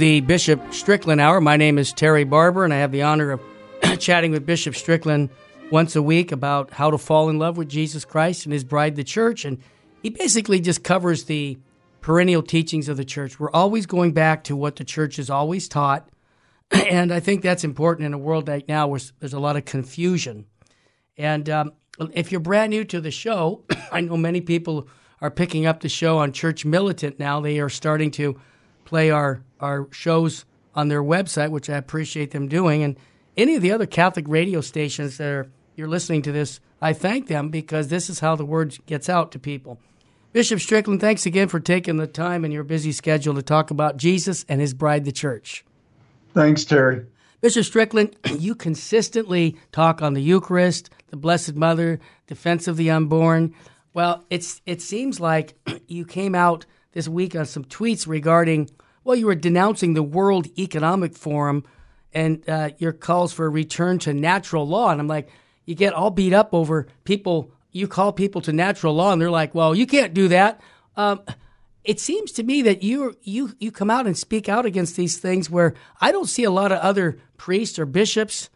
the Bishop Strickland Hour. My name is Terry Barber, and I have the honor of chatting with Bishop Strickland once a week about how to fall in love with Jesus Christ and his bride, the church. And he basically just covers the perennial teachings of the church. We're always going back to what the church has always taught. And I think that's important in a world right now where there's a lot of confusion. And um, if you're brand new to the show, I know many people are picking up the show on Church Militant now. They are starting to play our, our shows on their website, which I appreciate them doing. And any of the other Catholic radio stations that are you're listening to this, I thank them because this is how the word gets out to people. Bishop Strickland, thanks again for taking the time in your busy schedule to talk about Jesus and his bride, the church. Thanks, Terry. Bishop Strickland, you consistently talk on the Eucharist, the Blessed Mother, defense of the unborn. Well, it's it seems like you came out this week on some tweets regarding well, you were denouncing the World Economic Forum and uh, your calls for a return to natural law, and I'm like, you get all beat up over people. You call people to natural law, and they're like, well, you can't do that. Um, it seems to me that you you you come out and speak out against these things where I don't see a lot of other priests or bishops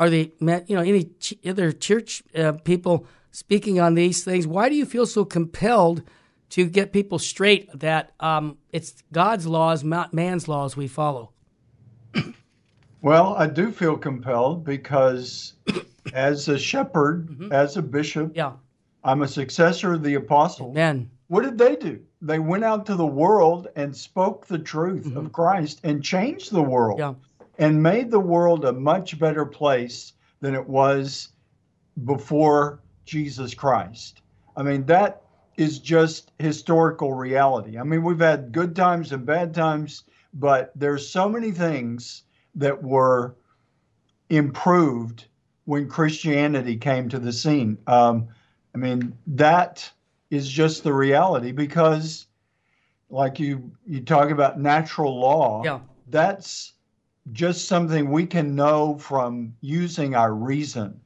or the you know any other church uh, people speaking on these things. Why do you feel so compelled to get people straight that um, it's God's laws, not man's laws, we follow? well, I do feel compelled because as a shepherd, mm-hmm. as a bishop, yeah. I'm a successor of the apostles. Amen. What did they do? They went out to the world and spoke the truth mm-hmm. of Christ and changed the world yeah. and made the world a much better place than it was before Jesus Christ. I mean, that is just historical reality. I mean, we've had good times and bad times, but there's so many things that were improved when Christianity came to the scene. Um, I mean, that is just the reality because like you you talk about natural law yeah. that's just something we can know from using our reason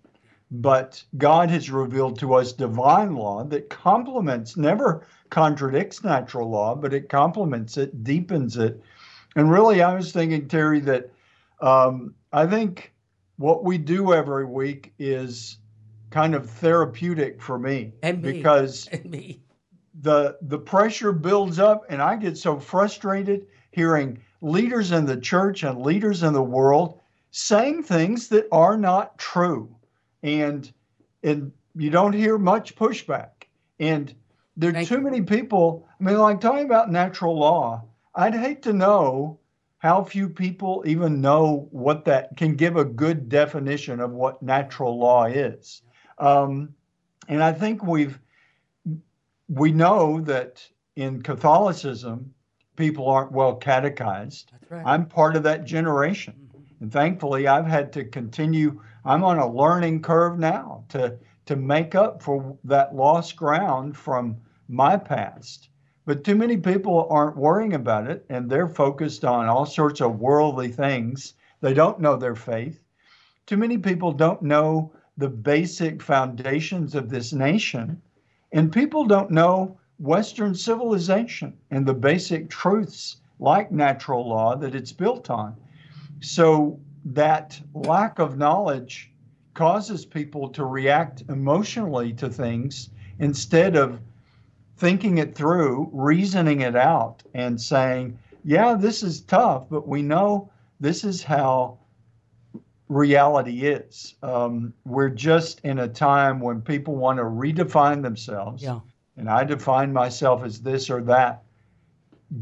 but god has revealed to us divine law that complements never contradicts natural law but it complements it deepens it and really i was thinking terry that um, i think what we do every week is kind of therapeutic for me, me. because me. the the pressure builds up and I get so frustrated hearing leaders in the church and leaders in the world saying things that are not true and and you don't hear much pushback and there are Thank too you. many people I mean like talking about natural law I'd hate to know how few people even know what that can give a good definition of what natural law is. Um, and I think we've we know that in Catholicism, people aren't well catechized. Right. I'm part of that generation. Mm-hmm. And thankfully, I've had to continue. I'm on a learning curve now to, to make up for that lost ground from my past. But too many people aren't worrying about it and they're focused on all sorts of worldly things. They don't know their faith. Too many people don't know the basic foundations of this nation. And people don't know Western civilization and the basic truths like natural law that it's built on. So that lack of knowledge causes people to react emotionally to things instead of thinking it through, reasoning it out, and saying, yeah, this is tough, but we know this is how reality is. Um, we're just in a time when people want to redefine themselves. Yeah. And I define myself as this or that.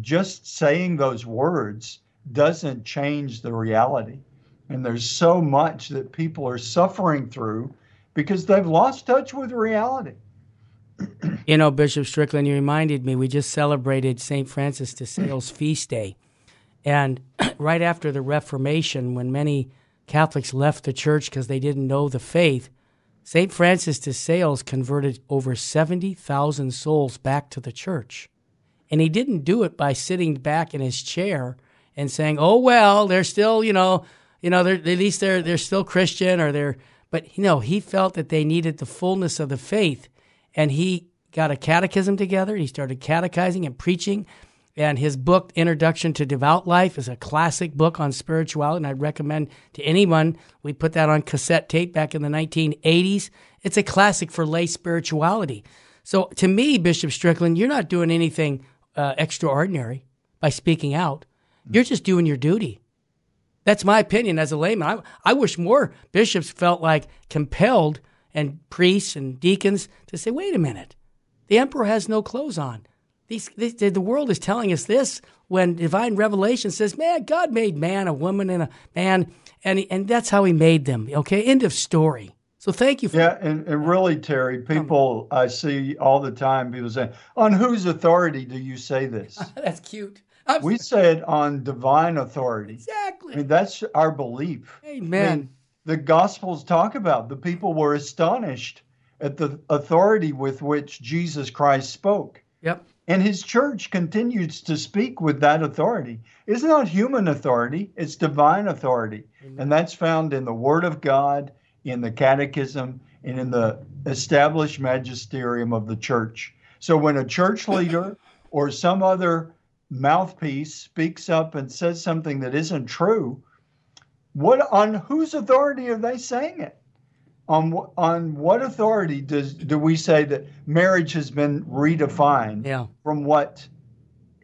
Just saying those words doesn't change the reality. And there's so much that people are suffering through because they've lost touch with reality. you know, Bishop Strickland, you reminded me we just celebrated St. Francis de Sales feast day. And right after the Reformation, when many Catholics left the church because they didn't know the faith, St. Francis de Sales converted over 70,000 souls back to the church. And he didn't do it by sitting back in his chair and saying, "Oh well, they're still, you know, you know, at least they're they're still Christian or they're." But you know, he felt that they needed the fullness of the faith, and he got a catechism together. He started catechizing and preaching And his book, Introduction to Devout Life, is a classic book on spirituality, and I'd recommend to anyone. We put that on cassette tape back in the 1980s. It's a classic for lay spirituality. So, to me, Bishop Strickland, you're not doing anything uh, extraordinary by speaking out. You're just doing your duty. That's my opinion as a layman. I, I wish more bishops felt like compelled and priests and deacons to say, wait a minute, the emperor has no clothes on. These, the world is telling us this when divine revelation says, man, God made man, a woman, and a man, and, and that's how he made them. Okay, end of story. So thank you for Yeah, and, and really, Terry, people I see all the time, people say, on whose authority do you say this? that's cute. I'm we say it on divine authority. Exactly. I mean, that's our belief. Amen. I mean, the Gospels talk about the people were astonished at the authority with which Jesus Christ spoke. Yep. And his church continues to speak with that authority. It's not human authority, it's divine authority. Amen. And that's found in the Word of God, in the Catechism, and in the established magisterium of the church. So when a church leader or some other mouthpiece speaks up and says something that isn't true, what on whose authority are they saying it? On on what authority does do we say that marriage has been redefined yeah. from what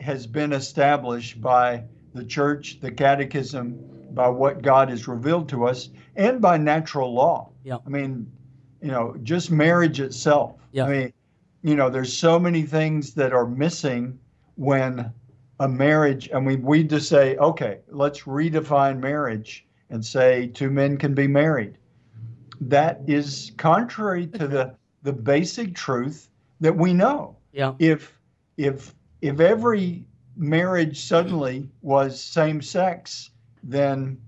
has been established by the church, the catechism, by what God has revealed to us, and by natural law? Yeah. I mean, you know, just marriage itself. Yeah. I mean, you know, there's so many things that are missing when a marriage, I mean, we just say, okay, let's redefine marriage and say two men can be married. That is contrary to the, the basic truth that we know. Yeah. If if if every marriage suddenly was same sex, then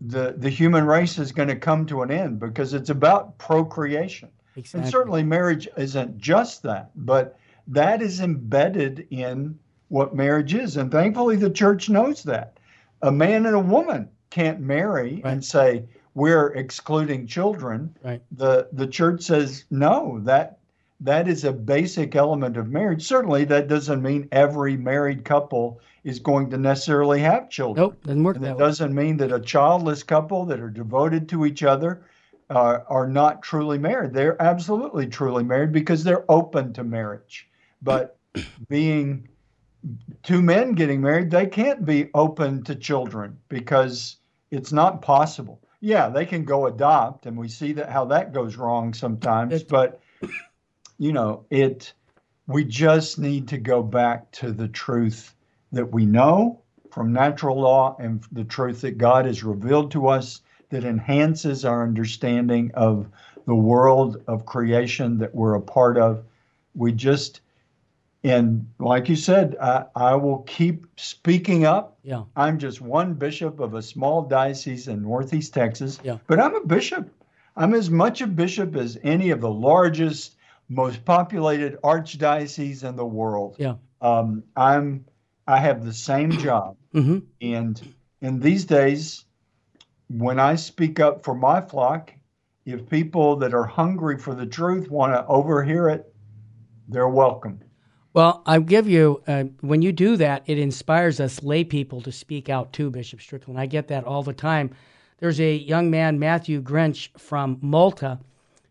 the the human race is going to come to an end because it's about procreation. Exactly. And certainly marriage isn't just that, but that is embedded in what marriage is. And thankfully, the church knows that. A man and a woman can't marry right. and say, we're excluding children. Right. The, the church says, no, that, that is a basic element of marriage. Certainly, that doesn't mean every married couple is going to necessarily have children. Nope, doesn't work and that it way. doesn't mean that a childless couple that are devoted to each other uh, are not truly married. They're absolutely truly married because they're open to marriage. But being two men getting married, they can't be open to children because it's not possible. Yeah, they can go adopt, and we see that how that goes wrong sometimes. But you know, it. We just need to go back to the truth that we know from natural law and the truth that God has revealed to us that enhances our understanding of the world of creation that we're a part of. We just and like you said, I, I, will keep speaking up. Yeah. I'm just one bishop of a small diocese in Northeast Texas. Yeah. But I'm a bishop. I'm as much a bishop as any of the largest, most populated archdioceses in the world. Yeah. Um, I'm. I have the same job. Mm-hmm. And in these days, when I speak up for my flock, if people that are hungry for the truth want to overhear it, they're welcome. Well, I give you uh, when you do that, it inspires us lay people to speak out too, Bishop Strickland. I get that all the time. There's a young man, Matthew Grinch from Malta.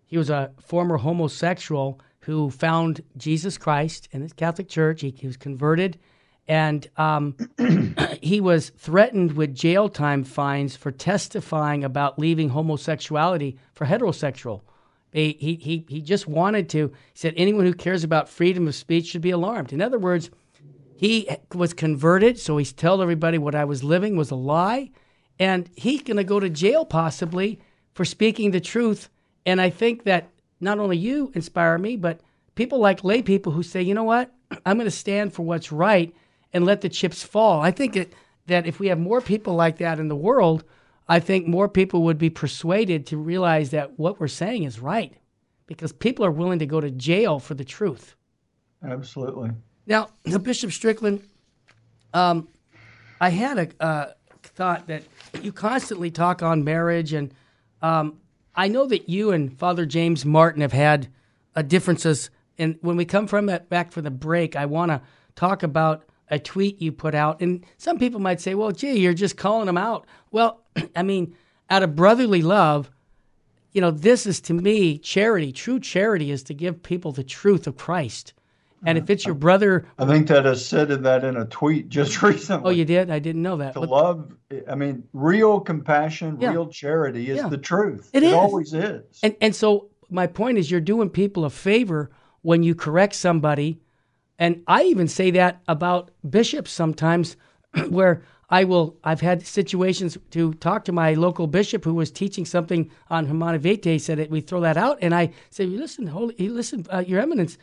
He was a former homosexual who found Jesus Christ in the Catholic Church. He, he was converted, and um, he was threatened with jail time fines for testifying about leaving homosexuality for heterosexual. He, he, he just wanted to. He said anyone who cares about freedom of speech should be alarmed. In other words, he was converted, so he's told everybody what I was living was a lie, and he's going to go to jail possibly for speaking the truth. And I think that not only you inspire me, but people like lay people who say, you know what, I'm going to stand for what's right and let the chips fall. I think that, that if we have more people like that in the world, I think more people would be persuaded to realize that what we're saying is right because people are willing to go to jail for the truth. Absolutely. Now, Bishop Strickland, um, I had a uh, thought that you constantly talk on marriage, and um, I know that you and Father James Martin have had uh, differences. And when we come from that back from the break, I want to talk about a tweet you put out, and some people might say, "Well, gee, you're just calling them out." Well, I mean, out of brotherly love, you know, this is to me charity. True charity is to give people the truth of Christ. And if it's your brother, I think that I said that in a tweet just recently. oh, you did? I didn't know that. to But- love, I mean, real compassion, Yeah. real charity is Yeah. the truth. It is. always is. And and so my point is, you're doing people a favor when you correct somebody, and I even say that about bishops sometimes, where I will. I've had situations to talk to my local bishop who was teaching something on Humanae Vitae. Said that we throw that out, and I say, listen, holy, listen, uh, Your Eminence.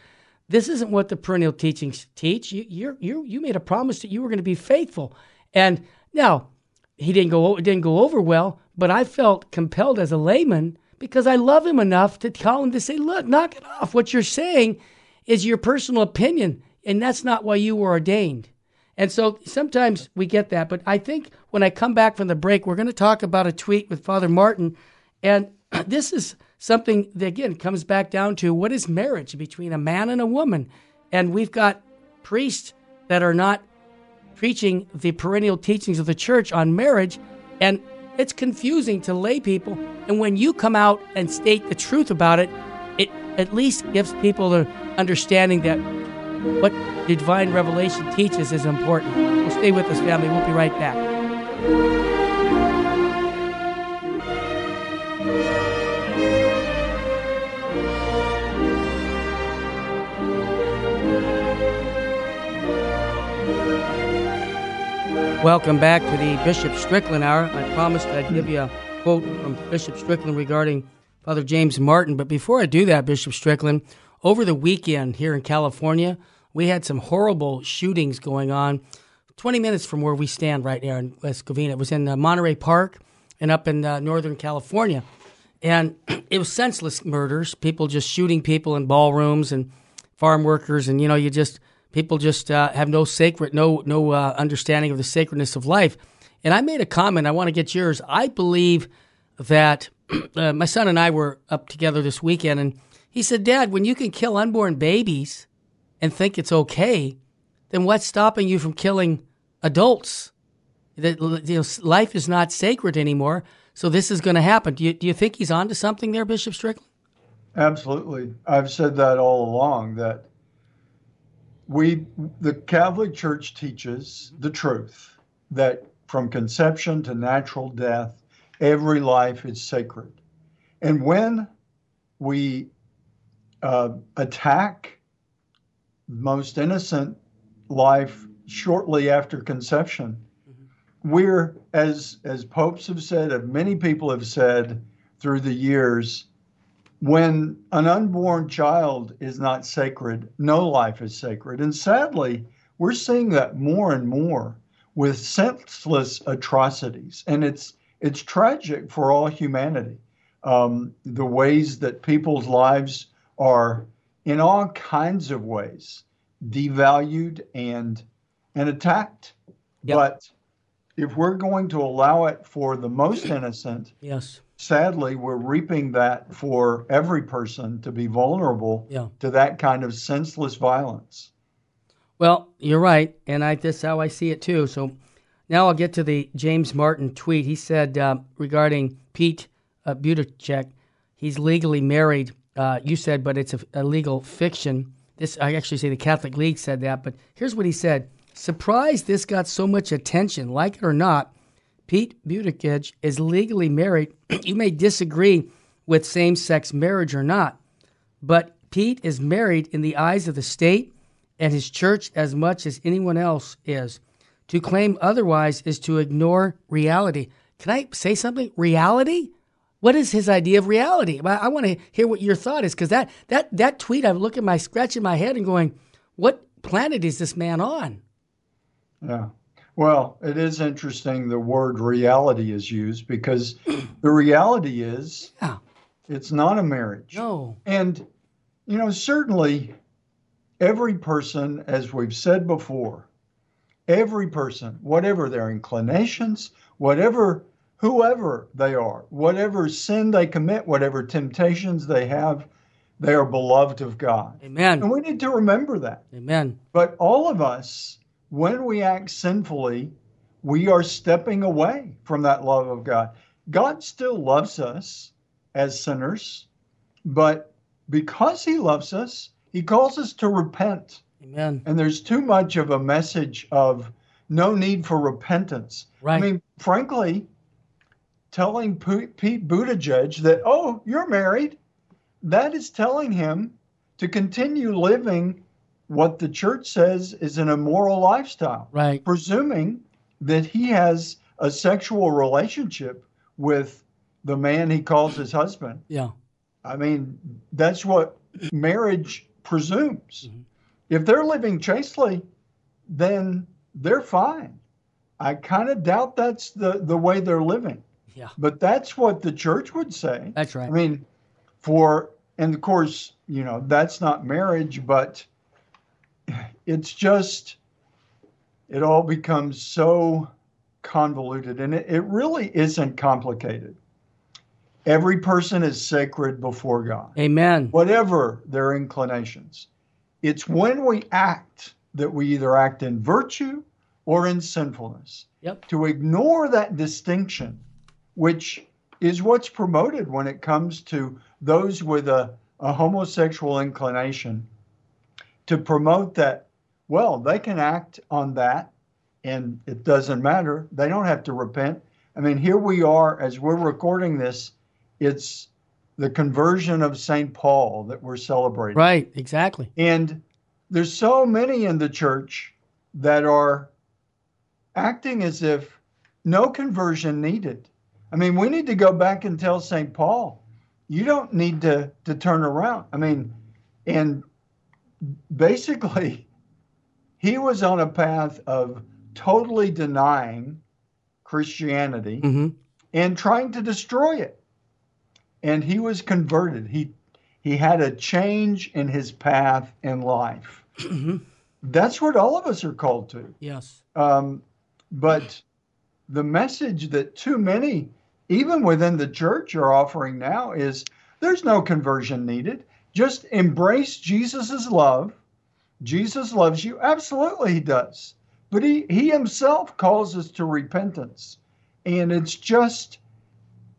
This isn't what the perennial teachings teach. You, you're, you you made a promise that you were going to be faithful, and now he didn't go it didn't go over well, but I felt compelled as a layman because I love him enough to call him to say, "Look, knock it off. What you're saying is your personal opinion, and that's not why you were ordained." And so sometimes we get that, but I think when I come back from the break, we're going to talk about a tweet with Father Martin, and this is something that again comes back down to what is marriage between a man and a woman, and we've got priests that are not preaching the perennial teachings of the church on marriage, and it's confusing to lay people. And when you come out and state the truth about it, it at least gives people the understanding that what divine revelation teaches is important. Well, stay with us, family. We'll be right back. Welcome back to the Bishop Strickland Hour. I promised I'd give you a quote from Bishop Strickland regarding Father James Martin. But before I do that, Bishop Strickland, over the weekend here in California, we had some horrible shootings going on 20 minutes from where we stand right now in West Covina. It was in uh, Monterey Park and up in uh, Northern California. And it was senseless murders, people just shooting people in ballrooms and farm workers. And, you know, you just, people just uh, have no sacred, no, no uh, understanding of the sacredness of life. And I made a comment, I want to get yours. I believe that uh, my son and I were up together this weekend, and he said, Dad, when you can kill unborn babies and think it's okay, then what's stopping you from killing adults? That you know, life is not sacred anymore, so this is going to happen. Do you, do you think he's onto something there, Bishop Strickland? Absolutely. I've said that all along that we, the Catholic Church teaches the truth that from conception to natural death, every life is sacred. And when we uh, attack most innocent life shortly after conception, we're, as, as popes have said, and many people have said through the years, when an unborn child is not sacred, no life is sacred. And sadly, we're seeing that more and more with senseless atrocities. And it's it's tragic for all humanity. Um, the ways that people's lives are in all kinds of ways devalued and and attacked. Yep. But if we're going to allow it for the most innocent, Yes. sadly, we're reaping that for every person to be vulnerable Yeah. to that kind of senseless violence. Well, you're right, and I that's how I see it too. So now I'll get to the James Martin tweet. He said uh, regarding Pete uh, Buttigieg, he's legally married. Uh, you said, but it's a, a legal fiction. This I actually say the Catholic League said that, but here's what he said: Surprised this got so much attention. Like it or not, Pete Buttigieg is legally married. you may disagree with same-sex marriage or not, but Pete is married in the eyes of the state and his church as much as anyone else is. To claim otherwise is to ignore reality. Can I say something? Reality? What is his idea of reality? I, I want to hear what your thought is because that, that, that tweet, I'm looking my scratching my head and going, what planet is this man on? Yeah. Well, it is interesting the word reality is used because the reality is Yeah. it's not a marriage. No. And, you know, certainly every person, as we've said before, every person, whatever their inclinations, whatever, whoever they are, whatever sin they commit, whatever temptations they have, they are beloved of God. Amen. And we need to remember that. Amen. But all of us when we act sinfully, we are stepping away from that love of God. God still loves us as sinners, but because He loves us, He calls us to repent. Amen. And there's too much of a message of no need for repentance. Right. I mean, frankly, telling Pete Buttigieg that, oh, you're married, that is telling him to continue living what the church says is an immoral lifestyle. Right. Presuming that he has a sexual relationship with the man he calls his husband. Yeah. I mean, that's what marriage presumes. Mm-hmm. If they're living chastely, then they're fine. I kind of doubt that's the, the way they're living. Yeah. But that's what the church would say. That's right. I mean, for, and of course, you know, that's not marriage, but it's just, it all becomes so convoluted and it, it really isn't complicated. Every person is sacred before God. Amen. Whatever their inclinations. It's when we act that we either act in virtue or in sinfulness. Yep. To ignore that distinction, which is what's promoted when it comes to those with a, a homosexual inclination, to promote that, well, they can act on that and it doesn't matter. They don't have to repent. I mean, here we are as we're recording this, it's the conversion of St. Paul that we're celebrating. Right, exactly. And there's so many in the church that are acting as if no conversion needed. I mean, we need to go back and tell St. Paul, you don't need to, to turn around. I mean, and basically, he was on a path of totally denying Christianity mm-hmm. and trying to destroy it. And he was converted. He he had a change in his path in life. Mm-hmm. That's what all of us are called to. Yes. Um, but the message that too many, even within the church, are offering now is there's no conversion needed. Just embrace Jesus' love. Jesus loves you. Absolutely, he does. But he, he himself calls us to repentance. And it's just,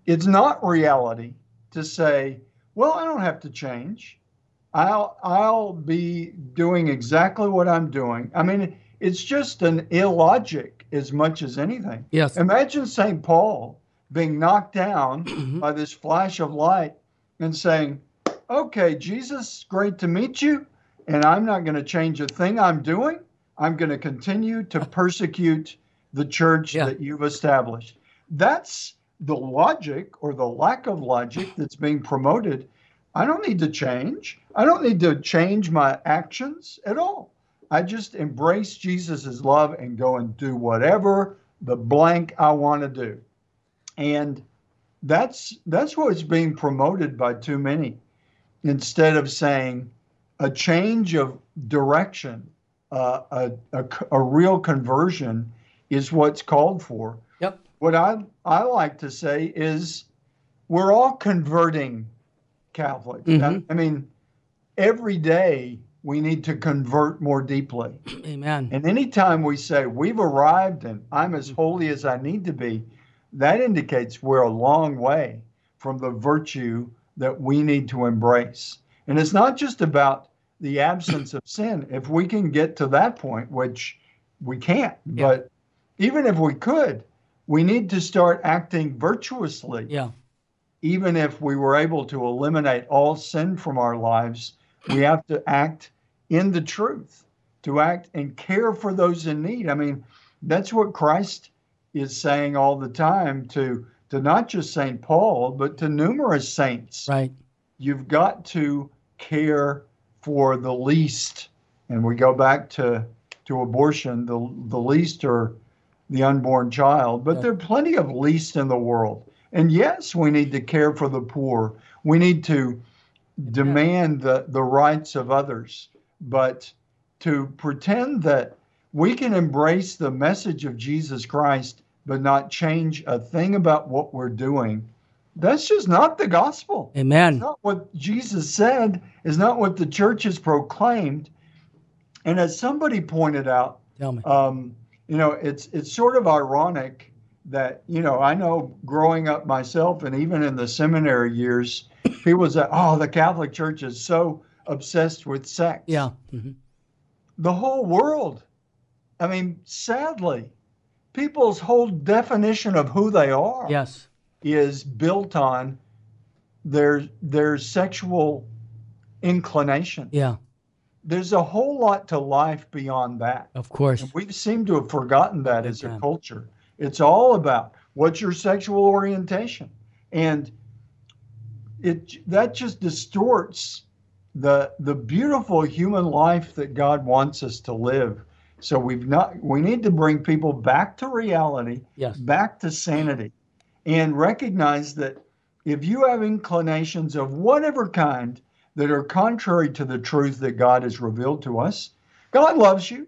it's not reality to say, well, I don't have to change. I'll I'll be doing exactly what I'm doing. I mean, it's just an illogic as much as anything. Yes. Imagine St. Paul being knocked down Mm-hmm. by this flash of light and saying, "Okay, Jesus, great to meet you, and I'm not going to change a thing I'm doing. I'm going to continue to persecute the church Yeah. that you've established." That's the logic or the lack of logic that's being promoted. I don't need to change. I don't need to change my actions at all. I just embrace Jesus' love and go and do whatever the blank I want to do. And that's that's what's being promoted by too many. Instead of saying a change of direction, uh, a, a, a real conversion is what's called for. Yep. What I, I like to say is we're all converting Catholics. Mhm. I mean, every day we need to convert more deeply. Amen. And anytime we say we've arrived and I'm as holy as I need to be, that indicates we're a long way from the virtue that we need to embrace. And it's not just about the absence of sin. If we can get to that point, which we can't, Yeah. but even if we could, we need to start acting virtuously Yeah. even if we were able to eliminate all sin from our lives, we have to act in the truth, to act and care for those in need. I mean, that's what Christ is saying all the time to to not just St. Paul, but to numerous saints. Right. You've got to care for the least. And we go back to to abortion, the the least are the unborn child, but Yeah. there are plenty of least in the world. And yes, we need to care for the poor. We need to demand the, the rights of others. But to pretend that we can embrace the message of Jesus Christ but not change a thing about what we're doing, that's just not the gospel. Amen. It's not what Jesus said, is not what the church has proclaimed. And as somebody pointed out, Tell me. Um, you know, it's it's sort of ironic that you know I know growing up myself and even in the seminary years, people say, "Oh, the Catholic Church is so obsessed with sex." Yeah. Mm-hmm. The whole world. I mean, sadly, people's whole definition of who they are Yes. is built on their their sexual inclination. Yeah. There's a whole lot to life beyond that. Of course. And we seem to have forgotten that as a culture. It's all about what's your sexual orientation. And it that just distorts the the beautiful human life that God wants us to live. So we've not we need to bring people back to reality, Yes. back to sanity, and recognize that if you have inclinations of whatever kind that are contrary to the truth that God has revealed to us, God loves you.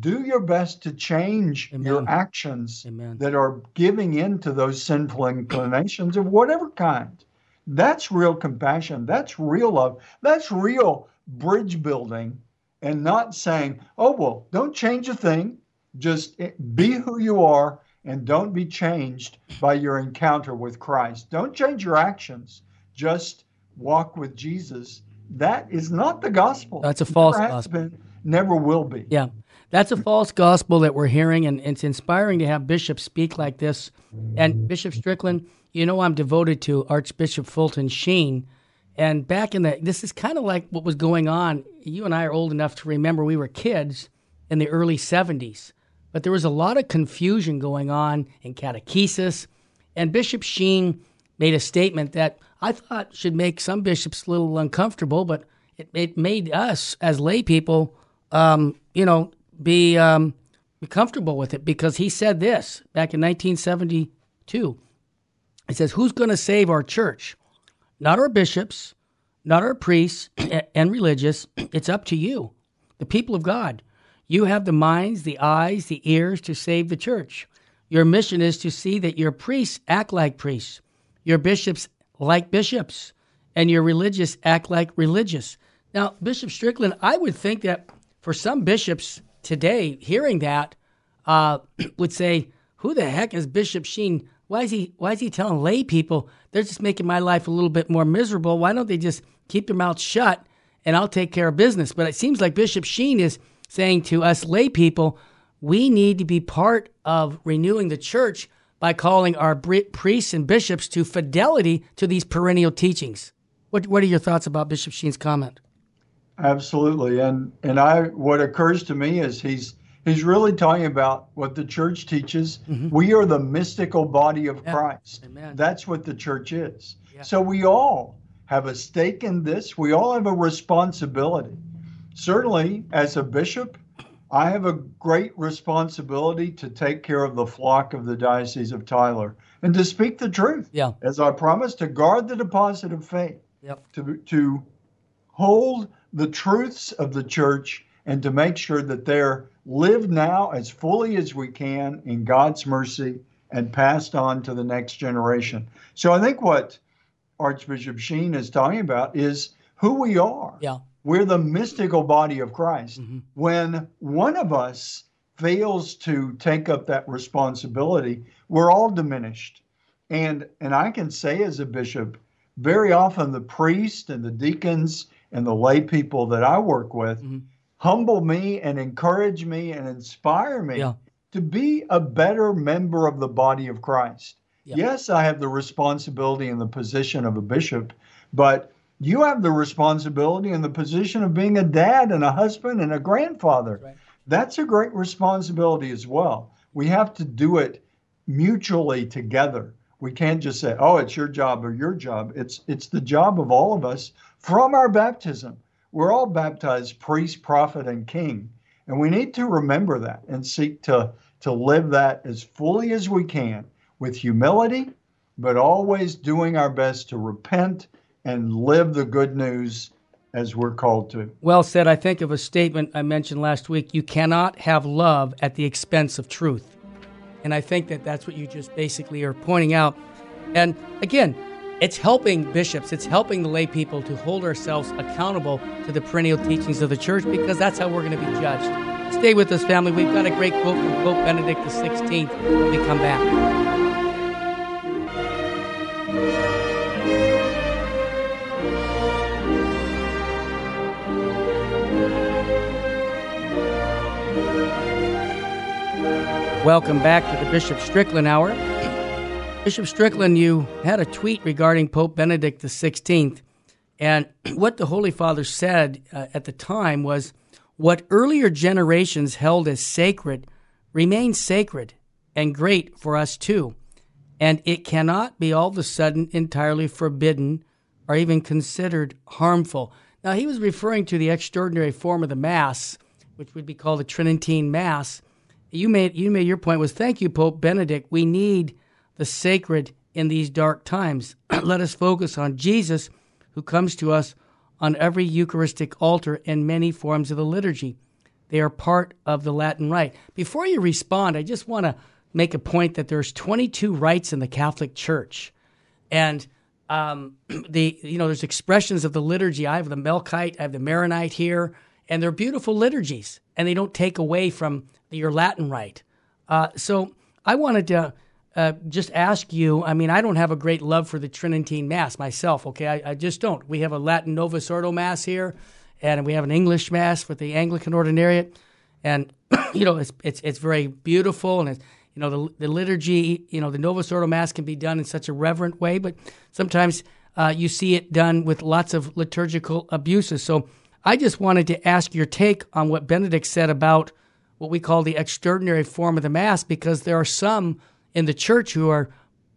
Do your best to change Amen. your actions Amen. that are giving in to those sinful inclinations of whatever kind. That's real compassion. That's real love. That's real bridge building and not saying, oh, well, don't change a thing. Just eh, be who you are and don't be changed by your encounter with Christ. Don't change your actions. Just walk with Jesus. That is not the gospel. That's a false Never gospel. been, never will be. Yeah. That's a false gospel that we're hearing, and it's inspiring to have bishops speak like this. And Bishop Strickland, you know, I'm devoted to Archbishop Fulton Sheen. And back in the, this is kind of like what was going on. You and I are old enough to remember we were kids in the early 70s, but there was a lot of confusion going on in catechesis. And Bishop Sheen made a statement that I thought should make some bishops a little uncomfortable, but it, it made us as lay people, um, you know, be, um, be comfortable with it because he said this back in 1972. He says, Who's going to save our church? Not our bishops, not our priests and religious. It's up to you, the people of God. You have the minds, the eyes, the ears to save the church. Your mission is to see that your priests act like priests, your bishops like bishops, and your religious act like religious. Now, Bishop Strickland, I would think that for some bishops today, hearing that, uh, would say, "Who the heck is Bishop Sheen? Why is he? Why is he telling lay people they're just making my life a little bit more miserable? Why don't they just keep their mouths shut and I'll take care of business?" But it seems like Bishop Sheen is saying to us lay people, we need to be part of renewing the church by calling our priests and bishops to fidelity to these perennial teachings. What What are your thoughts about Bishop Sheen's comment? Absolutely, and and I what occurs to me is he's he's really talking about what the church teaches. Mm-hmm. We are the mystical body of Yeah. Christ. Amen. That's what the church is. Yeah. So we all have a stake in this. We all have a responsibility. Certainly, as a bishop, I have a great responsibility to take care of the flock of the Diocese of Tyler and to speak the truth. Yeah. As I promised, to guard the deposit of faith Yep. to, to hold the truths of the church and to make sure that they're lived now as fully as we can in God's mercy and passed on to the next generation. So I think what Archbishop Sheen is talking about is who we are. Yeah. We're the mystical body of Christ. Mhm. When one of us fails to take up that responsibility, we're all diminished. And and I can say as a bishop, very often the priest and the deacons and the lay people that I work with Mhm. Humble me and encourage me and inspire me Yeah. to be a better member of the body of Christ. Yeah. Yes, I have the responsibility and the position of a bishop, but you have the responsibility and the position of being a dad and a husband and a grandfather. Right. That's a great responsibility as well. We have to do it mutually together. We can't just say, "Oh, it's your job or your job." It's it's the job of all of us from our baptism. We're all baptized priest, prophet, and king, and we need to remember that and seek to to live that as fully as we can with humility, but always doing our best to repent and live the good news as we're called to. Well said. I think of a statement I mentioned last week. You cannot have love at the expense of truth. And I think that that's what you just basically are pointing out. And again, it's helping bishops, it's helping the lay people to hold ourselves accountable to the perennial teachings of the church because that's how we're going to be judged. Stay with us, family. We've got a great quote from Pope Benedict XVI when we come back. Welcome back to the Bishop Strickland Hour. Bishop Strickland, you had a tweet regarding Pope Benedict XVI, and what the Holy Father said uh, at the time was what earlier generations held as sacred remains sacred and great for us too, and it cannot be all of a sudden entirely forbidden or even considered harmful. Now, he was referring to the extraordinary form of the Mass, which would be called the Tridentine Mass you made you made your point was thank you Pope Benedict. We need the sacred in these dark times. Let us focus on Jesus who comes to us on every Eucharistic altar and many forms of the liturgy. They are part of the Latin rite. Before you respond, I just want to make a point that there's 22 rites in the Catholic Church, and um, the you know there's expressions of the liturgy. I have the Melkite, I have the Maronite here, and they're beautiful liturgies, and they don't take away from your Latin rite. Uh, so I wanted to uh, just ask you. I mean, I don't have a great love for the Tridentine Mass myself. Okay, I, I, just don't. We have a Latin Novus Ordo Mass here, and we have an English Mass with the Anglican Ordinariate, and you know it's it's it's very beautiful and it's. You know the, the liturgy. You know the Novus Ordo Mass can be done in such a reverent way, but sometimes uh, you see it done with lots of liturgical abuses. So I just wanted to ask your take on what Benedict said about what we call the extraordinary form of the Mass because there are some in the church who are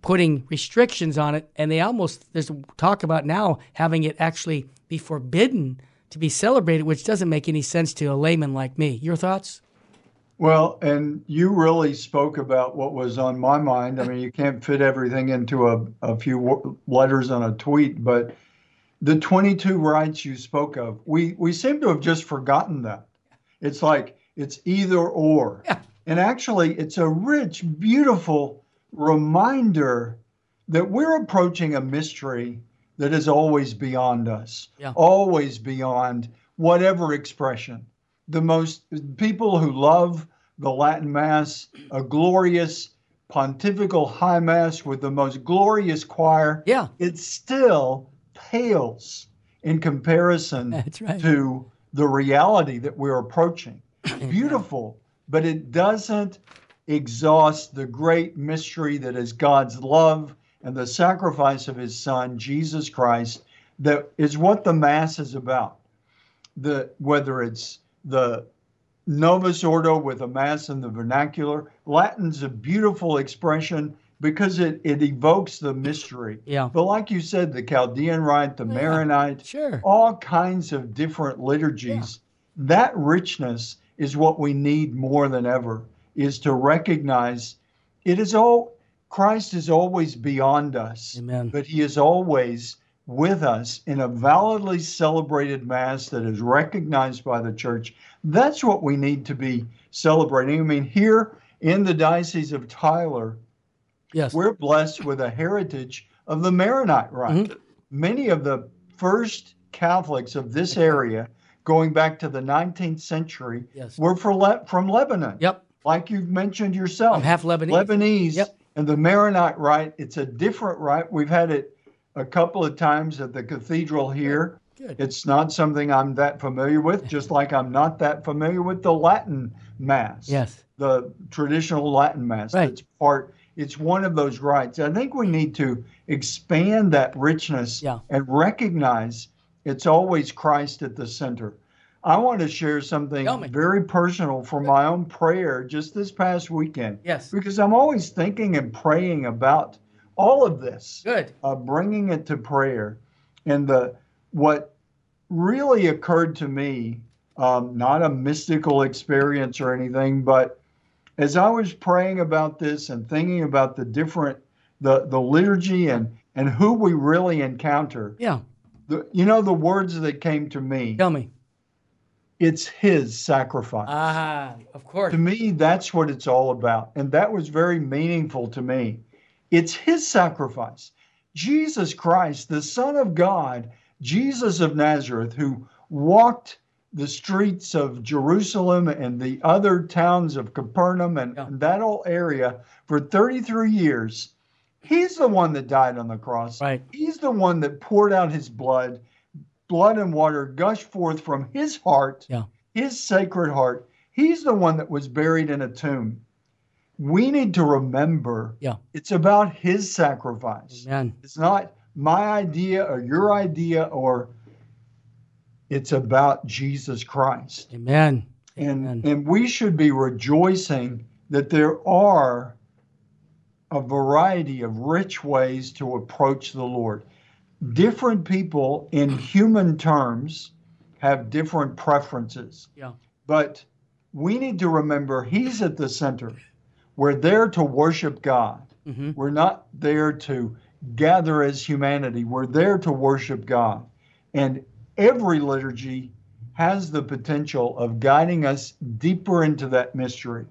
putting restrictions on it, and they almost, there's talk about now having it actually be forbidden to be celebrated, which doesn't make any sense to a layman like me. Your thoughts? Well, and you really spoke about what was on my mind. I mean, you can't fit everything into a, a few letters on a tweet, but the 22 rites you spoke of, we, we seem to have just forgotten that. It's like it's either or. Yeah. And actually, it's a rich, beautiful reminder that we're approaching a mystery that is always beyond us, yeah. always beyond whatever expression. The most people who love the Latin Mass, a glorious pontifical high mass with the most glorious choir, yeah. it still pales in comparison right. to the reality that we're approaching beautiful, but it doesn't exhaust the great mystery that is God's love and the sacrifice of his son, Jesus Christ, that is what the Mass is about. The, whether it's the Novus Ordo with a Mass in the vernacular, Latin's a beautiful expression because it, it evokes the mystery. Yeah. But like you said, the Chaldean rite, the yeah, Maronite, sure. all kinds of different liturgies, yeah. that richness is what we need more than ever is to recognize it is all Christ is always beyond us. Amen. But he is always with us in a validly celebrated mass that is recognized by the church. That's what we need to be celebrating. I mean, here in the Diocese of Tyler, yes. we're blessed with a heritage of the Maronite rite. Mm-hmm. Many of the first Catholics of this area going back to the 19th century yes. were Le- from Lebanon. Yep. Like you've mentioned yourself. I'm half Lebanese. Lebanese. Yep. And the Maronite rite, it's a different rite. We've had it a couple of times at the cathedral here. Good. It's not something I'm that familiar with, just like I'm not that familiar with the Latin Mass. Yes. The traditional Latin Mass. Right. It's part it's one of those rites. I think we need to expand that richness yeah. and recognize it's always Christ at the center. I want to share something very personal from my own prayer just this past weekend. Yes. Because I'm always thinking and praying about all of this. Good. Uh, bringing it to prayer. And the what really occurred to me, um, not a mystical experience or anything, but as I was praying about this and thinking about the different the the liturgy and and who we really encounter. Yeah. The, you know the words that came to me. Tell me. It's his sacrifice. Ah, of course. To me, that's what it's all about. And that was very meaningful to me. It's his sacrifice. Jesus Christ, the Son of God, Jesus of Nazareth, who walked the streets of Jerusalem and the other towns of Capernaum and, Yeah. and that whole area for 33 years. He's the one that died on the cross. Right. He's the one that poured out his blood. Blood and water gushed forth from his heart, Yeah. his sacred heart. He's the one that was buried in a tomb. We need to remember Yeah. it's about his sacrifice. Amen. It's not my idea or your idea, or it's about Jesus Christ. Amen. And, Amen. and we should be rejoicing that there are a variety of rich ways to approach the Lord. Different people, in human terms, have different preferences. Yeah. But we need to remember He's at the center. We're there to worship God. hmm We're not there to gather as humanity. We're there to worship God. And every liturgy has the potential of guiding us deeper into that mystery.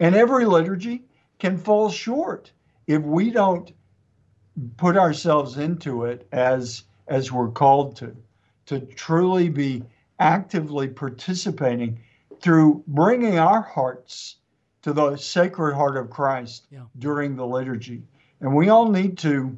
And every liturgy can fall short if we don't put ourselves into it as as we're called to to truly be actively participating through bringing our hearts to the sacred heart of Christ Yeah. during the liturgy. And we all need to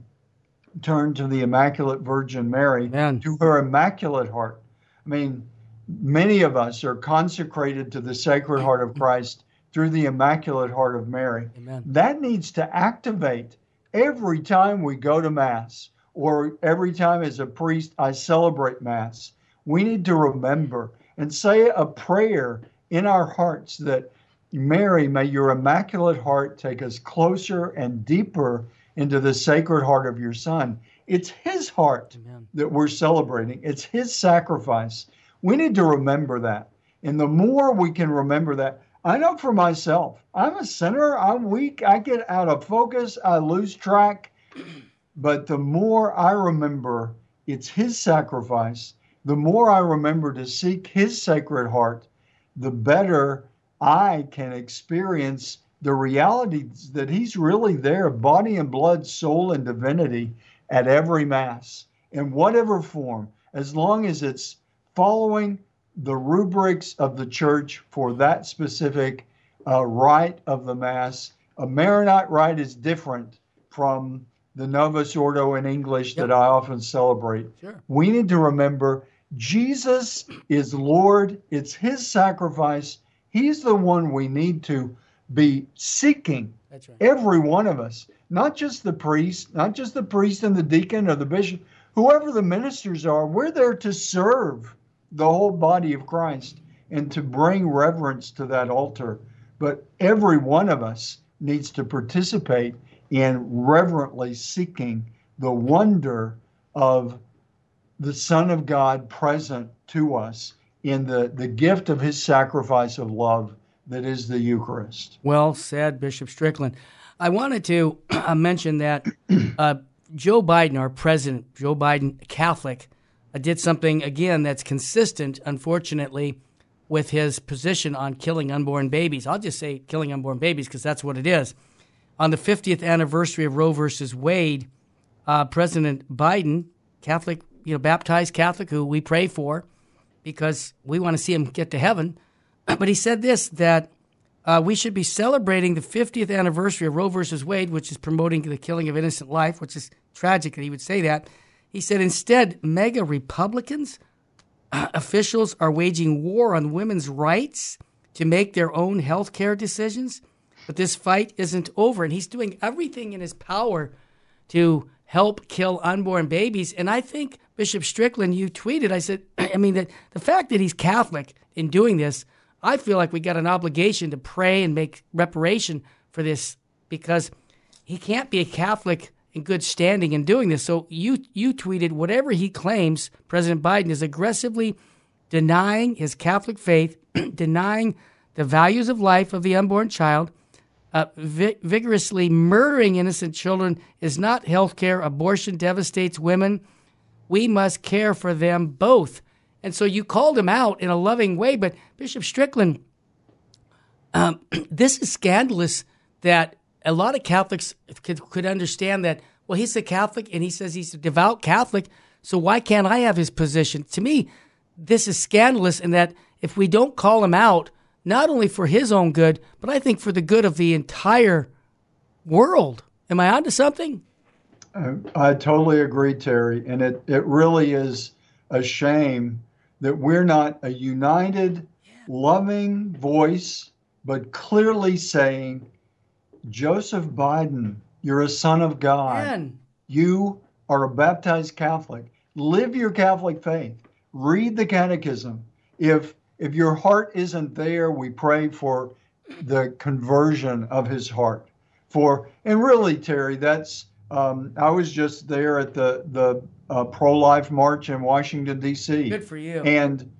turn to the Immaculate Virgin Mary, Amen. to her Immaculate Heart. I mean, many of us are consecrated to the Sacred Heart of Christ through the Immaculate Heart of Mary. Amen. That needs to activate every time we go to Mass or every time as a priest I celebrate Mass. We need to remember and say a prayer in our hearts that Mary, may your Immaculate Heart take us closer and deeper into the Sacred Heart of your Son. It's His heart Amen. that we're celebrating. It's his sacrifice. We need to remember that. And the more we can remember that, I know for myself, I'm a sinner, I'm weak, I get out of focus, I lose track. But the more I remember it's his sacrifice, the more I remember to seek his sacred heart, the better I can experience the reality that he's really there, body and blood, soul and divinity, at every Mass. In whatever form, as long as it's following the rubrics of the church for that specific uh, rite of the Mass. A Maronite rite is different from the Novus Ordo in English that I often celebrate. Sure. We need to remember Jesus is Lord, it's His sacrifice. He's the one we need to be seeking That's right. every one of us, not just the priest, not just the priest and the deacon or the bishop, whoever the ministers are, we're there to serve the whole body of Christ and to bring reverence to that altar. But every one of us needs to participate in reverently seeking the wonder of the Son of God present to us in the, the gift of his sacrifice of love that is the Eucharist. Well said, Bishop Strickland. I wanted to uh, mention that uh, Joe Biden, our president, Joe Biden, Catholic, did something again that's consistent, unfortunately, with his position on killing unborn babies. I'll just say killing unborn babies because that's what it is. On the 50th anniversary of Roe versus Wade, uh, President Biden, Catholic, you know, baptized Catholic, who we pray for because we want to see him get to heaven, but he said this that uh, we should be celebrating the 50th anniversary of Roe versus Wade, which is promoting the killing of innocent life, which is tragic that he would say that. He said instead, MAGA Republicans uh, officials are waging war on women's rights to make their own health care decisions. But this fight isn't over, and he's doing everything in his power to help kill unborn babies. And I think Bishop Strickland, you tweeted, I said, I mean, the, the fact that he's Catholic in doing this, I feel like we got an obligation to pray and make reparation for this because he can't be a Catholic in good standing in doing this. So you you tweeted whatever he claims President Biden is aggressively denying his Catholic faith, denying the values of life of the unborn child, uh, vi- vigorously murdering innocent children is not health care. Abortion devastates women. We must care for them both. And so you called him out in a loving way, but Bishop Strickland, um, this is scandalous that a lot of Catholics could, could understand that, well, he's a Catholic and he says he's a devout Catholic, so why can't I have his position? To me, this is scandalous in that if we don't call him out, not only for his own good, but I think for the good of the entire world. Am I onto something? I, I totally agree, Terry. And it, it really is a shame that we're not a united, loving voice, but clearly saying, Joseph Biden, you're a son of God. Man. You are a baptized Catholic. Live your Catholic faith. Read the catechism. If if your heart isn't there, we pray for the conversion of his heart. For and really, Terry, that's um, I was just there at the the uh, pro-life march in Washington D.C. Good for you. And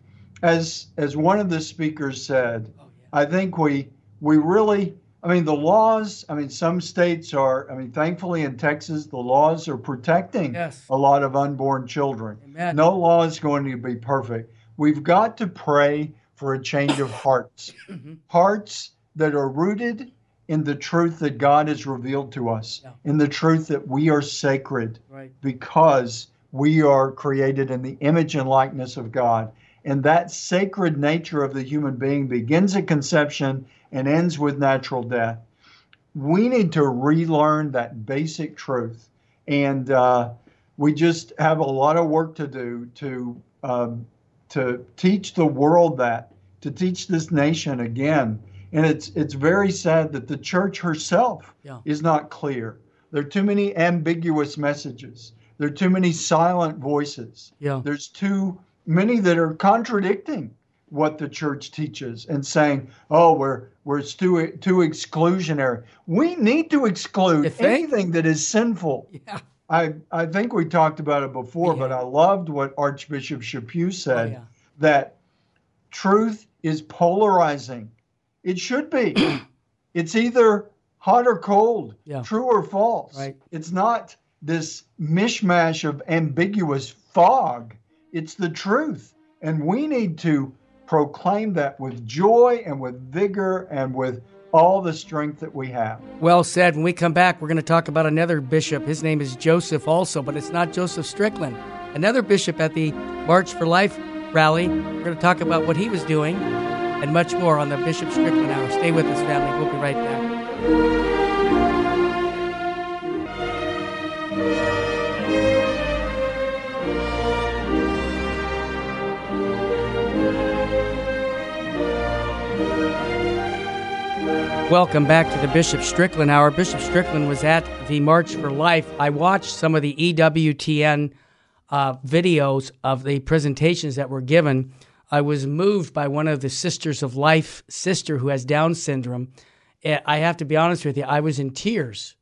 as as one of the speakers said, Oh, yeah. I think we we really I mean the laws, I mean some states are I mean thankfully in Texas the laws are protecting Yes. a lot of unborn children. Amen. No law is going to be perfect. We've got to pray for a change of hearts. Mm-hmm. Hearts that are rooted in the truth that God has revealed to us, Yeah. in the truth that we are sacred Right. because we are created in the image and likeness of God. And that sacred nature of the human being begins at conception and ends with natural death. We need to relearn that basic truth. And uh, we just have a lot of work to do to, um, to teach the world that, to teach this nation again. And it's, it's very sad that the church herself Yeah. is not clear. There are too many ambiguous messages. There are too many silent voices. Yeah. There's too many that are contradicting what the church teaches and saying, "Oh, we're we're too too exclusionary." We need to exclude anything that is sinful. Yeah. I I think we talked about it before, but I loved what Archbishop Chaput said Oh, yeah. that truth is polarizing. It should be. it's either hot or cold, Yeah. true or false. Right. It's not this mishmash of ambiguous fog. It's the truth. And we need to proclaim that with joy and with vigor and with all the strength that we have. Well said. When we come back, we're going to talk about another bishop. His name is Joseph, also, but it's not Joseph Strickland. Another bishop at the March for Life rally. We're going to talk about what he was doing and much more on the Bishop Strickland Hour. Stay with us, family. We'll be right back. Welcome back to the Bishop Strickland Hour. Bishop Strickland was at the March for Life. I watched some of the EWTN uh, videos of the presentations that were given. I was moved by one of the Sisters of Life sister who has Down syndrome. I have to be honest with you, I was in tears.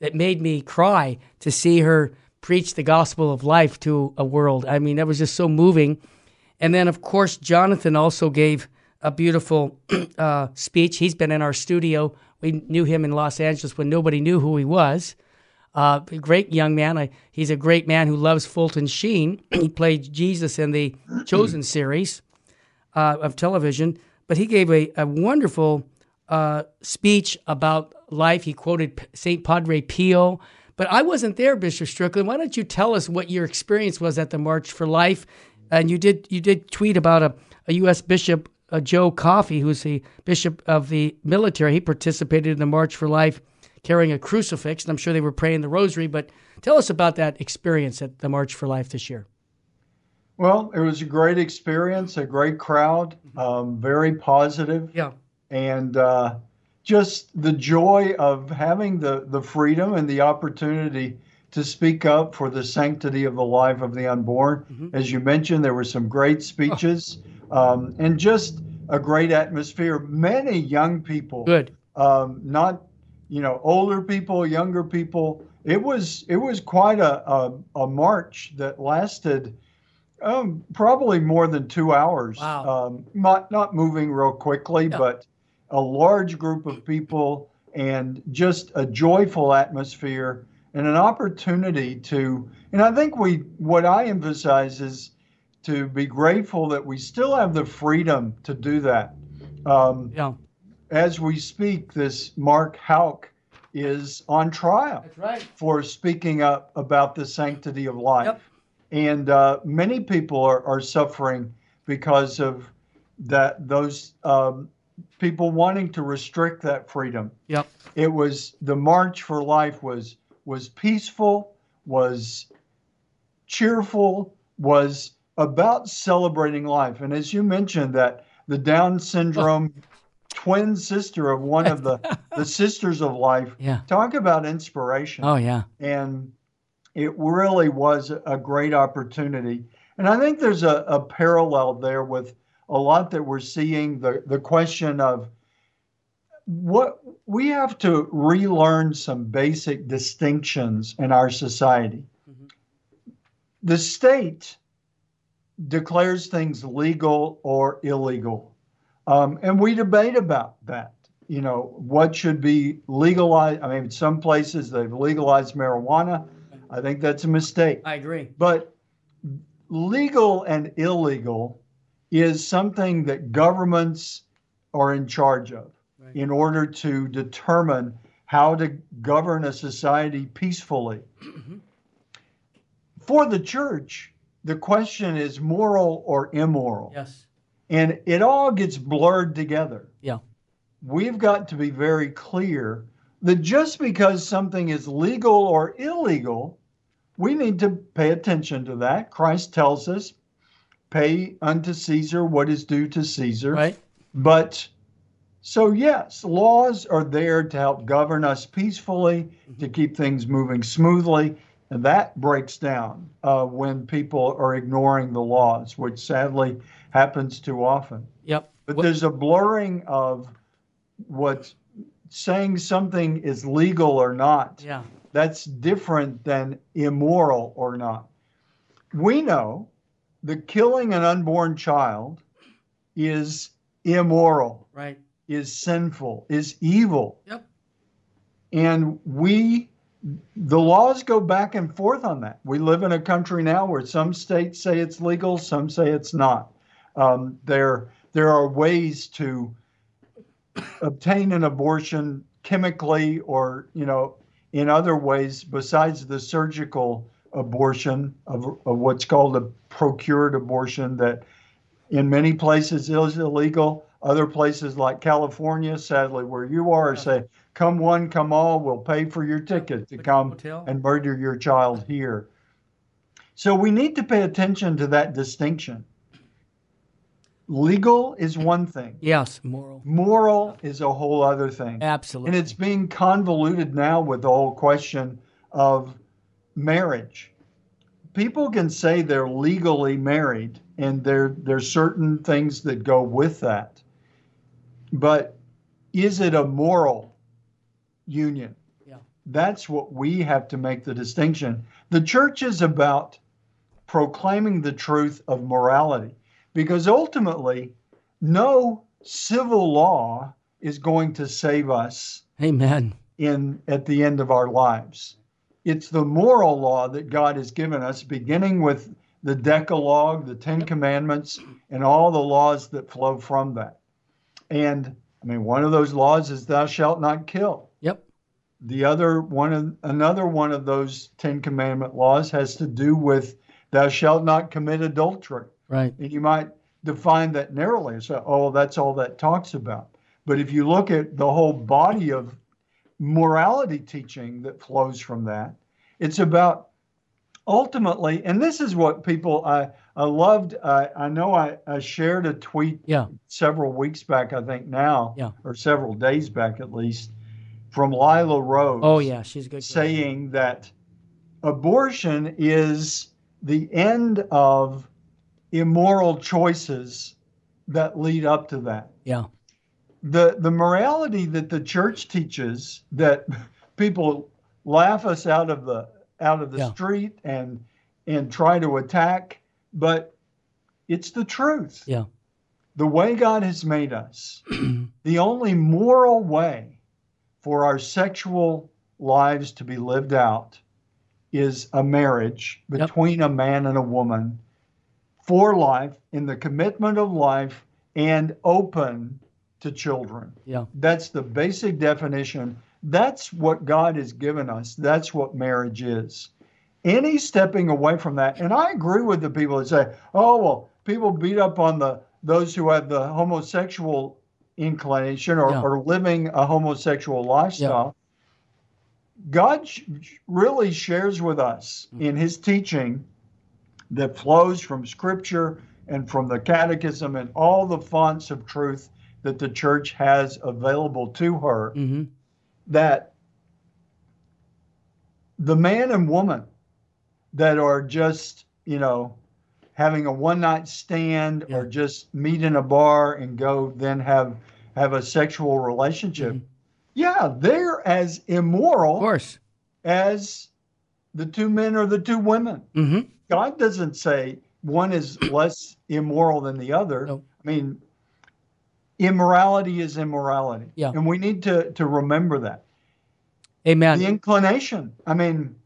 It made me cry to see her preach the gospel of life to a world. I mean, that was just so moving. And then, of course, Jonathan also gave a beautiful uh, speech. He's been in our studio. We knew him in Los Angeles when nobody knew who he was. Uh, a great young man. I, he's a great man who loves Fulton Sheen. he played Jesus in the Chosen series uh, of television. But he gave a, a wonderful uh, speech about life. He quoted St. Padre Pio. But I wasn't there, Bishop Strickland. Why don't you tell us what your experience was at the March for Life? And you did you did tweet about a, a U.S. bishop, uh, Joe Coffey, who's the bishop of the military. He participated in the March for Life carrying a crucifix, and I'm sure they were praying the rosary. But tell us about that experience at the March for Life this year. Well, it was a great experience, a great crowd, um, very positive. Yeah. and uh, just the joy of having the, the freedom and the opportunity to speak up for the sanctity of the life of the unborn. As you mentioned, there were some great speeches um, and just a great atmosphere. Many young people, Good. um, not you know older people, younger people. It was it was quite a a, a march that lasted um, probably more than two hours. Wow. Um, not not moving real quickly, Yeah. but a large group of people and just a joyful atmosphere and an opportunity to. And I think we what I emphasize is to be grateful that we still have the freedom to do that. Um, Yeah. as we speak, this Mark Houck is on trial That's right. for speaking up about the sanctity of life. Yep. and uh, many people are, are suffering because of that. Those um, people wanting to restrict that freedom. Yep. It was the March for Life was was peaceful, was cheerful, was about celebrating life. And as you mentioned, that the Down syndrome twin sister of one of the the sisters of life. Yeah. Talk about inspiration. Oh yeah. And it really was a great opportunity. And I think there's a, a parallel there with a lot that we're seeing the, the question of what we have to relearn some basic distinctions in our society. Mm-hmm. The state declares things legal or illegal. Um, and we debate about that. You know, what should be legalized? I mean, some places they've legalized marijuana. I think that's a mistake. I agree. But legal and illegal is something that governments are in charge of right. in order to determine how to govern a society peacefully. Mm-hmm. For the church, the question is moral or immoral. Yes. And it all gets blurred together. Yeah. We've got to be very clear that just because something is legal or illegal, we need to pay attention to that. Christ tells us, pay unto Caesar what is due to Caesar. Right. But so, yes, laws are there to help govern us peacefully, mm-hmm. to keep things moving smoothly. And that breaks down uh, when people are ignoring the laws, which sadly happens too often. Yep. But what? there's a blurring of what saying something is legal or not. Yeah. That's different than immoral or not. We know the killing an unborn child is immoral. Right. Is sinful, is evil. Yep. And we the laws go back and forth on that. We live in a country now where some states say it's legal, some say it's not. Um, there, there are ways to obtain an abortion chemically or, you know, in other ways besides the surgical abortion of, of what's called a procured abortion that in many places is illegal. Other places like California, sadly, where you are, say, come one, come all, we'll pay for your ticket to come and murder your child here. So we need to pay attention to that distinction. Legal is one thing. Yes, moral. Moral is a whole other thing. Absolutely. And it's being convoluted now with the whole question of marriage. People can say they're legally married, and there there's certain things that go with that. But is it a moral union? Yeah. That's what we have to make the distinction. The church is about proclaiming the truth of morality because ultimately, no civil law is going to save us. Amen. In at the end of our lives, it's the moral law that God has given us, beginning with the Decalogue, the Ten Commandments, and all the laws that flow from that. And I mean, one of those laws is "Thou shalt not kill." The other one, of, another one of those Ten Commandment laws has to do with "Thou shalt not commit adultery." Right. And you might define that narrowly and say, oh, that's all that talks about. But if you look at the whole body of morality teaching that flows from that, it's about ultimately, and this is what people I, I loved. I, I know I, I shared a tweet yeah. several weeks back, I think now, yeah. or several days back at least, from Lila Rose. Oh, yeah, she's good. Saying that abortion is the end of immoral choices that lead up to that. Yeah. The the morality that the church teaches that people laugh us out of the out of the yeah. street and and try to attack, but it's the truth. Yeah. The way God has made us, the only moral way for our sexual lives to be lived out is a marriage between yep. a man and a woman for life, in the commitment of life, and open to children. Yeah. That's the basic definition. That's what God has given us. That's what marriage is. any stepping away from that, and I agree with the people that say, "Oh well, people beat up on the those who have the homosexual inclination or, Yeah. or living a homosexual lifestyle." God sh- really shares with us Mm-hmm. in His teaching that flows from Scripture and from the Catechism and all the fonts of truth that the church has available to her hmm that the man and woman that are just, you know, having a one night stand Yeah. or just meet in a bar and go then have have a sexual relationship. Mhm. Yeah, they're as immoral Of course. as the two men or the two women. hmm God doesn't say one is less immoral than the other. No. I mean, immorality is immorality. Yeah. And we need to, to remember that. Amen. The inclination. I mean,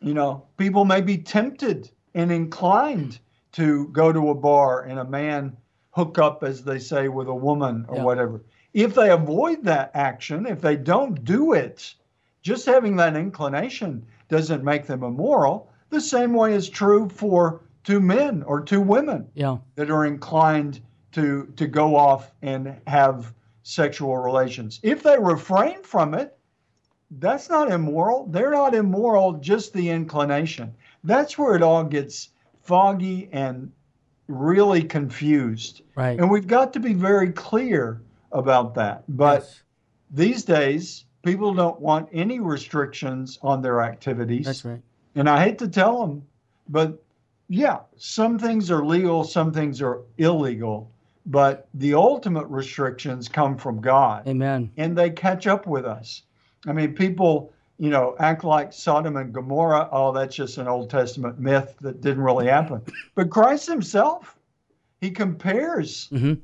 you know, people may be tempted and inclined to go to a bar and a man hook up, as they say, with a woman or Yeah. whatever. If they avoid that action, if they don't do it, just having that inclination doesn't make them immoral. The same way is true for two men or two women yeah. that are inclined to to go off and have sexual relations. If they refrain from it, that's not immoral. They're not immoral, just the inclination. That's where it all gets foggy and really confused. Right. And we've got to be very clear about that. But Yes. these days, people don't want any restrictions on their activities. That's right. And I hate to tell them, but yeah, some things are legal, some things are illegal. But the ultimate restrictions come from God Amen. and they catch up with us. I mean, people, you know, act like Sodom and Gomorrah. Oh, that's just an Old Testament myth that didn't really happen. But Christ himself, he compares hmm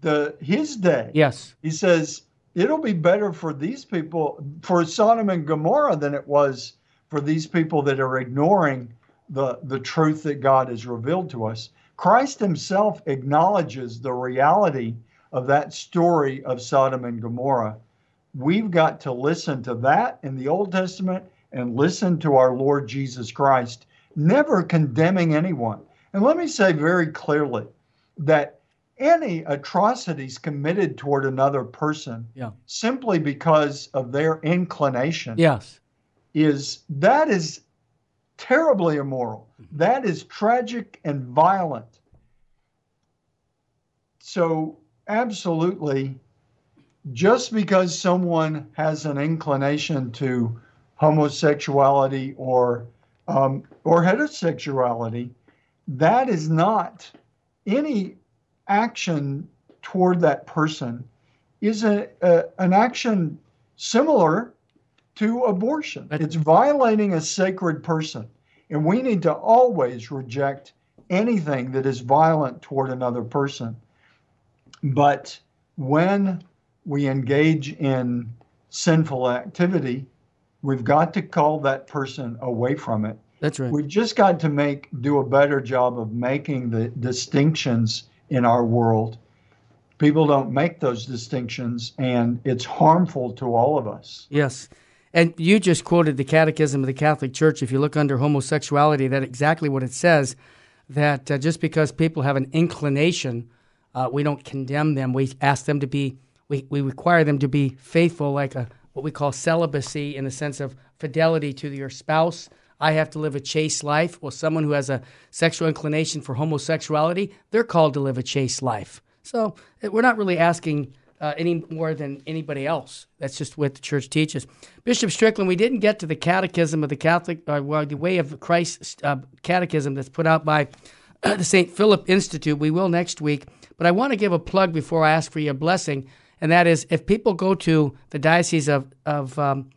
the his day. Yes. He says, it'll be better for these people, for Sodom and Gomorrah, than it was for these people that are ignoring the, the truth that God has revealed to us. Christ himself acknowledges the reality of that story of Sodom and Gomorrah. We've got to listen to that in the Old Testament and listen to our Lord Jesus Christ, never condemning anyone. And let me say very clearly that any atrocities committed toward another person Yeah. simply because of their inclination Yes. is that is terribly immoral. Mm-hmm. That is tragic and violent. So, absolutely, just because someone has an inclination to homosexuality or um, or heterosexuality, that is not any action toward that person is a, a an action similar to abortion. But- it's violating a sacred person. And we need to always reject anything that is violent toward another person. But when we engage in sinful activity, we've got to call that person away from it. That's right. We've just got to make do a better job of making the distinctions in our world. People don't make those distinctions, and it's harmful to all of us. Yes. And you just quoted the Catechism of the Catholic Church. If you look under homosexuality, that's exactly what it says that uh, just because people have an inclination, uh, we don't condemn them. We ask them to be, we, we require them to be faithful, like a, what we call celibacy in the sense of fidelity to your spouse. I have to live a chaste life. Well, someone who has a sexual inclination for homosexuality, they're called to live a chaste life. So uh, we're not really asking uh, any more than anybody else. That's just what the church teaches. Bishop Strickland, we didn't get to the Catechism of the Catholic, uh, well, the Way of Christ uh, Catechism that's put out by the St. Philip Institute. We will next week. But I want to give a plug before I ask for your blessing, and that is if people go to the Diocese of, of um,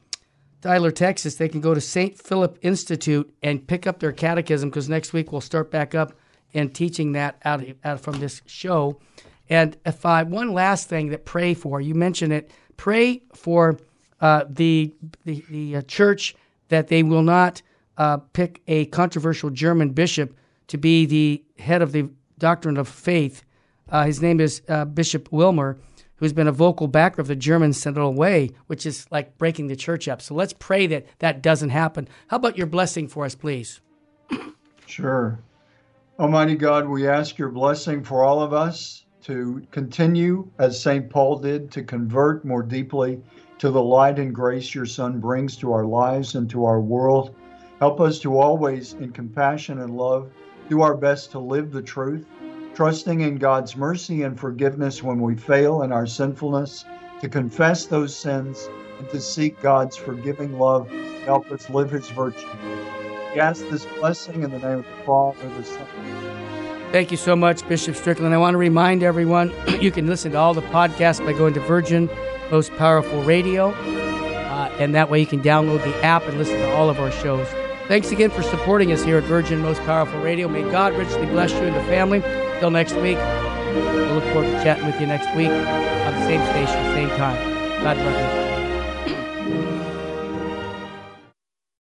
Tyler, Texas, they can go to St. Philip Institute and pick up their catechism because next week we'll start back up and teaching that out, out from this show. And if I one last thing that pray for, you mentioned it. Pray for uh, the the, the uh, church that they will not uh, pick a controversial German bishop to be the head of the doctrine of faith. Uh, his name is uh, Bishop Wilmer, who's been a vocal backer of the German Synodal Way, which is like breaking the church up. So let's pray that that doesn't happen. How about your blessing for us, please? Sure. Almighty God, we ask your blessing for all of us to continue, as St. Paul did, to convert more deeply to the light and grace your Son brings to our lives and to our world. Help us to always, in compassion and love, do our best to live the truth, trusting in God's mercy and forgiveness when we fail in our sinfulness, to confess those sins, and to seek God's forgiving love. to Help us live his virtue. We ask this blessing in the name of the Father, the Son, Thank you so much, Bishop Strickland. I want to remind everyone you can listen to all the podcasts by going to Virgin Most Powerful Radio, uh, and that way you can download the app and listen to all of our shows. Thanks again for supporting us here at Virgin Most Powerful Radio. May God richly bless you and the family. Till next week, we'll look forward to chatting with you next week on the same station, same time. God bless you.